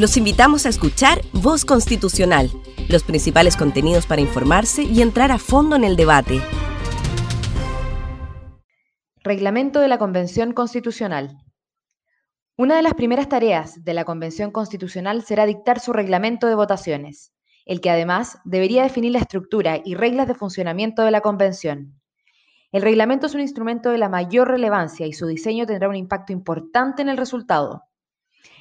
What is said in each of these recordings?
Los invitamos a escuchar Voz Constitucional, los principales contenidos para informarse y entrar a fondo en el debate. Reglamento de la Convención Constitucional. Una de las primeras tareas de la Convención Constitucional será dictar su reglamento de votaciones, el que además debería definir la estructura y reglas de funcionamiento de la Convención. El reglamento es un instrumento de la mayor relevancia y su diseño tendrá un impacto importante en el resultado.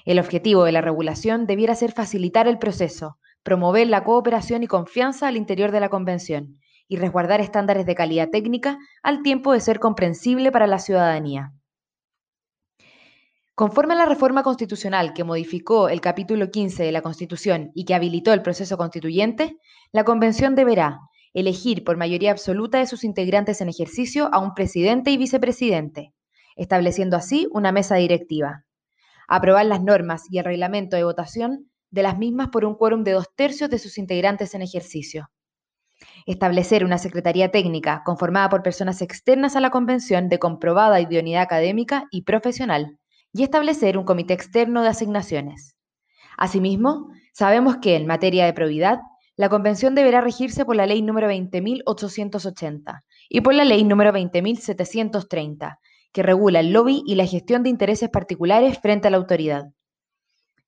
El objetivo de la regulación debiera ser facilitar el proceso, promover la cooperación y confianza al interior de la Convención y resguardar estándares de calidad técnica al tiempo de ser comprensible para la ciudadanía. Conforme a la reforma constitucional que modificó el capítulo 15 de la Constitución y que habilitó el proceso constituyente, la Convención deberá elegir por mayoría absoluta de sus integrantes en ejercicio a un presidente y vicepresidente, estableciendo así una mesa directiva aprobar las normas y el reglamento de votación de las mismas por un quórum de dos tercios de sus integrantes en ejercicio. Establecer una Secretaría Técnica conformada por personas externas a la Convención de comprobada idoneidad académica y profesional, y establecer un comité externo de asignaciones. Asimismo, sabemos que en materia de probidad, la Convención deberá regirse por la Ley número 20.880 y por la Ley número 20.730, que regula el lobby y la gestión de intereses particulares frente a la autoridad.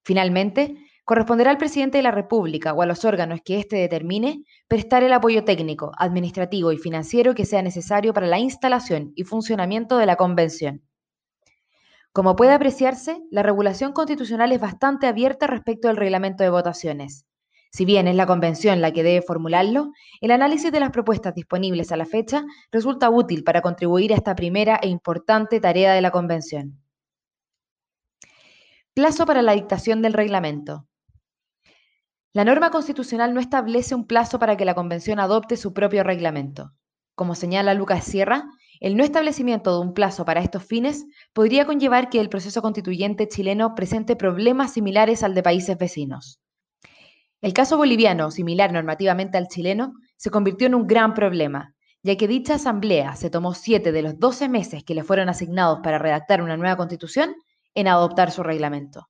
Finalmente, corresponderá al presidente de la República o a los órganos que éste determine prestar el apoyo técnico, administrativo y financiero que sea necesario para la instalación y funcionamiento de la Convención. Como puede apreciarse, la regulación constitucional es bastante abierta respecto al reglamento de votaciones. Si bien es la convención la que debe formularlo, el análisis de las propuestas disponibles a la fecha resulta útil para contribuir a esta primera e importante tarea de la convención. Plazo para la dictación del reglamento. La norma constitucional no establece un plazo para que la convención adopte su propio reglamento. Como señala Lucas Sierra, el no establecimiento de un plazo para estos fines podría conllevar que el proceso constituyente chileno presente problemas similares al de países vecinos. El caso boliviano, similar normativamente al chileno, se convirtió en un gran problema, ya que dicha asamblea se tomó siete de los doce meses que le fueron asignados para redactar una nueva constitución en adoptar su reglamento.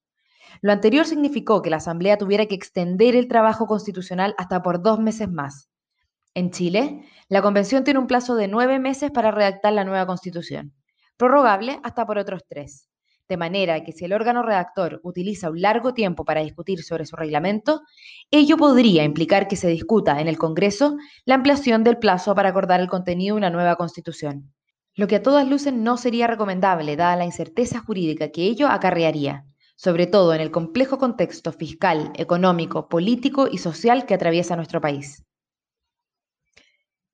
Lo anterior significó que la asamblea tuviera que extender el trabajo constitucional hasta por dos meses más. En Chile, la convención tiene un plazo de nueve meses para redactar la nueva constitución, prorrogable hasta por otros tres de manera que si el órgano redactor utiliza un largo tiempo para discutir sobre su reglamento, ello podría implicar que se discuta en el Congreso la ampliación del plazo para acordar el contenido de una nueva constitución, lo que a todas luces no sería recomendable dada la incerteza jurídica que ello acarrearía, sobre todo en el complejo contexto fiscal, económico, político y social que atraviesa nuestro país.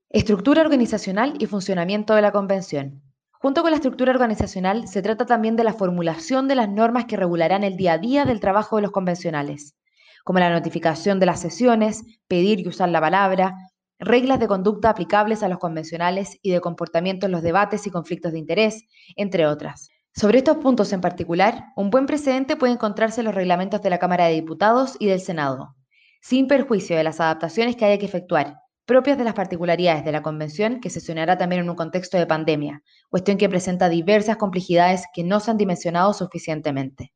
Estructura organizacional y funcionamiento de la Convención. Junto con la estructura organizacional, se trata también de la formulación de las normas que regularán el día a día del trabajo de los convencionales, como la notificación de las sesiones, pedir y usar la palabra, reglas de conducta aplicables a los convencionales y de comportamiento en los debates y conflictos de interés, entre otras. Sobre estos puntos en particular, un buen precedente puede encontrarse en los reglamentos de la Cámara de Diputados y del Senado, sin perjuicio de las adaptaciones que haya que efectuar, propias de las particularidades de la Convención que sesionará también en un contexto de pandemia, cuestión que presenta diversas complejidades que no se han dimensionado suficientemente.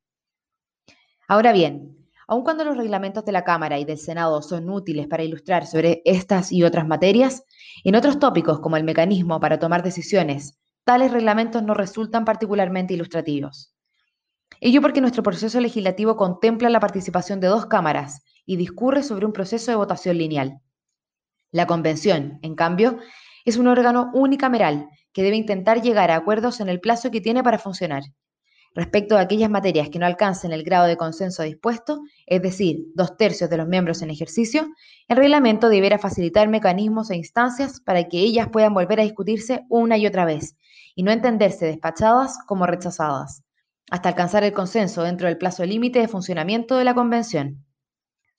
Ahora bien, aun cuando los reglamentos de la Cámara y del Senado son útiles para ilustrar sobre estas y otras materias, en otros tópicos como el mecanismo para tomar decisiones, tales reglamentos no resultan particularmente ilustrativos. Ello porque nuestro proceso legislativo contempla la participación de dos cámaras y discurre sobre un proceso de votación lineal. La Convención, en cambio, es un órgano unicameral que debe intentar llegar a acuerdos en el plazo que tiene para funcionar. Respecto a aquellas materias que no alcancen el grado de consenso dispuesto, es decir, dos tercios de los miembros en ejercicio, el reglamento deberá facilitar mecanismos e instancias para que ellas puedan volver a discutirse una y otra vez y no entenderse despachadas como rechazadas, hasta alcanzar el consenso dentro del plazo límite de funcionamiento de la Convención.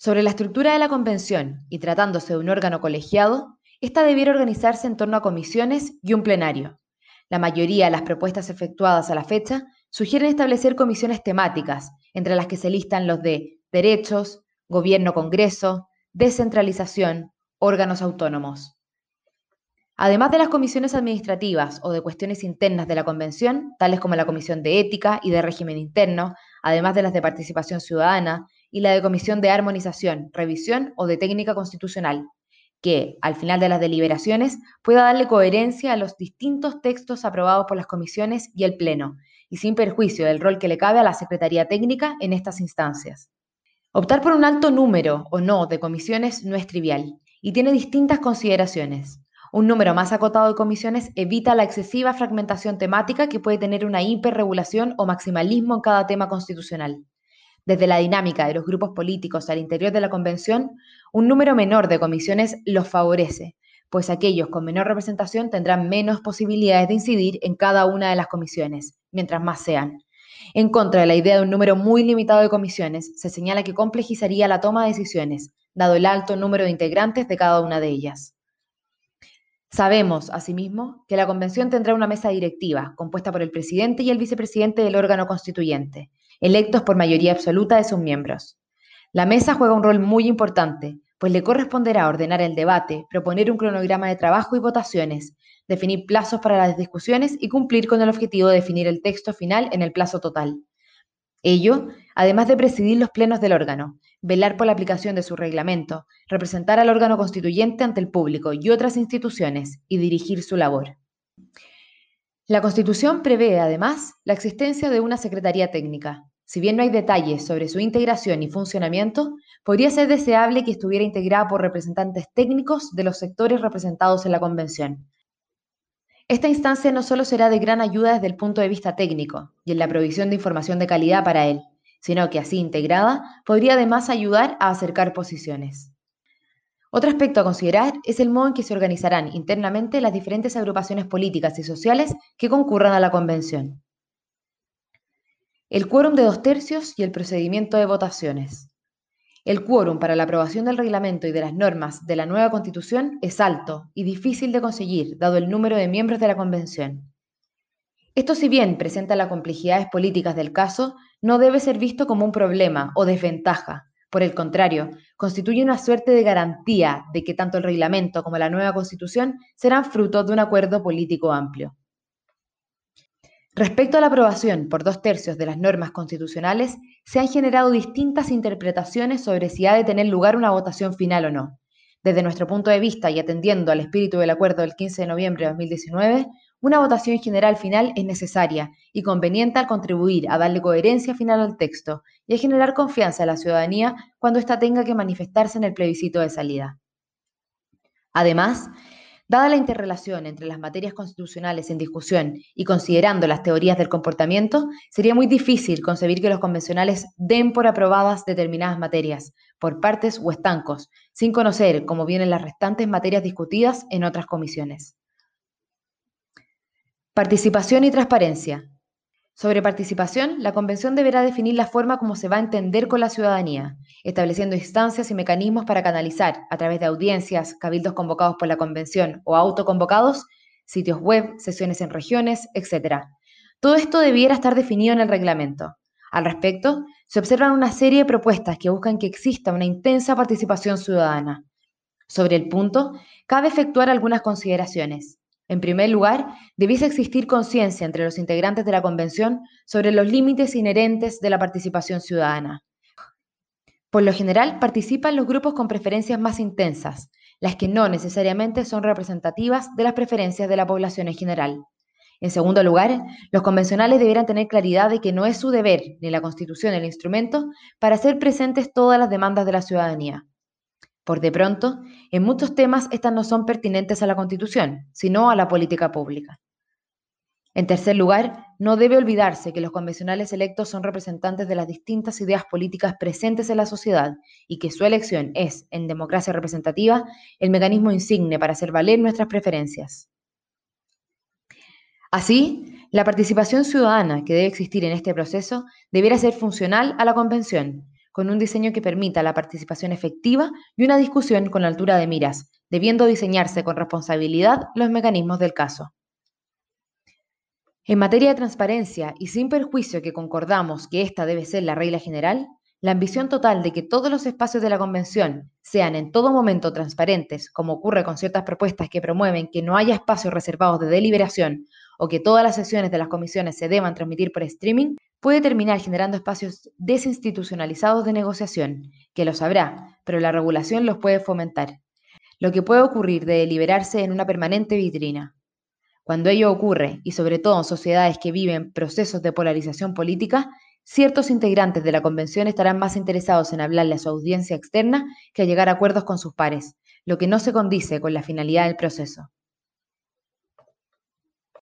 Sobre la estructura de la convención y tratándose de un órgano colegiado, esta debiera organizarse en torno a comisiones y un plenario. La mayoría de las propuestas efectuadas a la fecha sugieren establecer comisiones temáticas, entre las que se listan los de derechos, gobierno-congreso, descentralización, órganos autónomos. Además de las comisiones administrativas o de cuestiones internas de la Convención, tales como la Comisión de Ética y de Régimen Interno, además de las de Participación Ciudadana, y la de Comisión de Armonización, Revisión o de Técnica Constitucional, que, al final de las deliberaciones, pueda darle coherencia a los distintos textos aprobados por las comisiones y el Pleno, y sin perjuicio del rol que le cabe a la Secretaría Técnica en estas instancias. Optar por un alto número o no de comisiones no es trivial y tiene distintas consideraciones. Un número más acotado de comisiones evita la excesiva fragmentación temática que puede tener una hiperregulación o maximalismo en cada tema constitucional. Desde la dinámica de los grupos políticos al interior de la convención, un número menor de comisiones los favorece, pues aquellos con menor representación tendrán menos posibilidades de incidir en cada una de las comisiones, mientras más sean. En contra de la idea de un número muy limitado de comisiones, se señala que complejizaría la toma de decisiones, dado el alto número de integrantes de cada una de ellas. Sabemos, asimismo, que la Convención tendrá una mesa directiva, compuesta por el presidente y el vicepresidente del órgano constituyente, electos por mayoría absoluta de sus miembros. La mesa juega un rol muy importante, pues le corresponderá ordenar el debate, proponer un cronograma de trabajo y votaciones, definir plazos para las discusiones y cumplir con el objetivo de definir el texto final en el plazo total. Ello, además de presidir los plenos del órgano, velar por la aplicación de su reglamento, representar al órgano constituyente ante el público y otras instituciones y dirigir su labor. La Constitución prevé, además, la existencia de una Secretaría Técnica. Si bien no hay detalles sobre su integración y funcionamiento, podría ser deseable que estuviera integrada por representantes técnicos de los sectores representados en la Convención, esta instancia no solo será de gran ayuda desde el punto de vista técnico y en la provisión de información de calidad para él, sino que así integrada podría además ayudar a acercar posiciones. Otro aspecto a considerar es el modo en que se organizarán internamente las diferentes agrupaciones políticas y sociales que concurran a la convención. El quórum de dos tercios y el procedimiento de votaciones. El quórum para la aprobación del reglamento y de las normas de la nueva Constitución es alto y difícil de conseguir, dado el número de miembros de la Convención. Esto, si bien presenta las complejidades políticas del caso, no debe ser visto como un problema o desventaja. Por el contrario, constituye una suerte de garantía de que tanto el reglamento como la nueva Constitución serán fruto de un acuerdo político amplio. Respecto a la aprobación por dos tercios de las normas constitucionales, se han generado distintas interpretaciones sobre si ha de tener lugar una votación final o no. Desde nuestro punto de vista y atendiendo al espíritu del acuerdo del 15 de noviembre de 2019, una votación general final es necesaria y conveniente al contribuir a darle coherencia final al texto y a generar confianza a la ciudadanía cuando ésta tenga que manifestarse en el plebiscito de salida. Además, Dada la interrelación entre las materias constitucionales en discusión y considerando las teorías del comportamiento, sería muy difícil concebir que los convencionales den por aprobadas determinadas materias, por partes o estancos, sin conocer cómo vienen las restantes materias discutidas en otras comisiones. Participación y transparencia. Sobre participación, la Convención deberá definir la forma como se va a entender con la ciudadanía, estableciendo instancias y mecanismos para canalizar, a través de audiencias, cabildos convocados por la Convención o autoconvocados, sitios web, sesiones en regiones, etc. Todo esto debiera estar definido en el reglamento. Al respecto, se observan una serie de propuestas que buscan que exista una intensa participación ciudadana. Sobre el punto, cabe efectuar algunas consideraciones. En primer lugar, debiese existir conciencia entre los integrantes de la Convención sobre los límites inherentes de la participación ciudadana. Por lo general, participan los grupos con preferencias más intensas, las que no necesariamente son representativas de las preferencias de la población en general. En segundo lugar, los convencionales deberán tener claridad de que no es su deber, ni la Constitución el instrumento, para hacer presentes todas las demandas de la ciudadanía. Por de pronto, en muchos temas estas no son pertinentes a la Constitución, sino a la política pública. En tercer lugar, no debe olvidarse que los convencionales electos son representantes de las distintas ideas políticas presentes en la sociedad y que su elección es, en democracia representativa, el mecanismo insigne para hacer valer nuestras preferencias. Así, la participación ciudadana que debe existir en este proceso deberá ser funcional a la Convención, con un diseño que permita la participación efectiva y una discusión con altura de miras, debiendo diseñarse con responsabilidad los mecanismos del caso. En materia de transparencia y sin perjuicio que concordamos que esta debe ser la regla general, la ambición total de que todos los espacios de la Convención sean en todo momento transparentes, como ocurre con ciertas propuestas que promueven que no haya espacios reservados de deliberación o que todas las sesiones de las comisiones se deban transmitir por streaming, puede terminar generando espacios desinstitucionalizados de negociación, que lo sabrá, pero la regulación los puede fomentar, lo que puede ocurrir de deliberarse en una permanente vitrina. Cuando ello ocurre, y sobre todo en sociedades que viven procesos de polarización política, ciertos integrantes de la convención estarán más interesados en hablarle a su audiencia externa que a llegar a acuerdos con sus pares, lo que no se condice con la finalidad del proceso.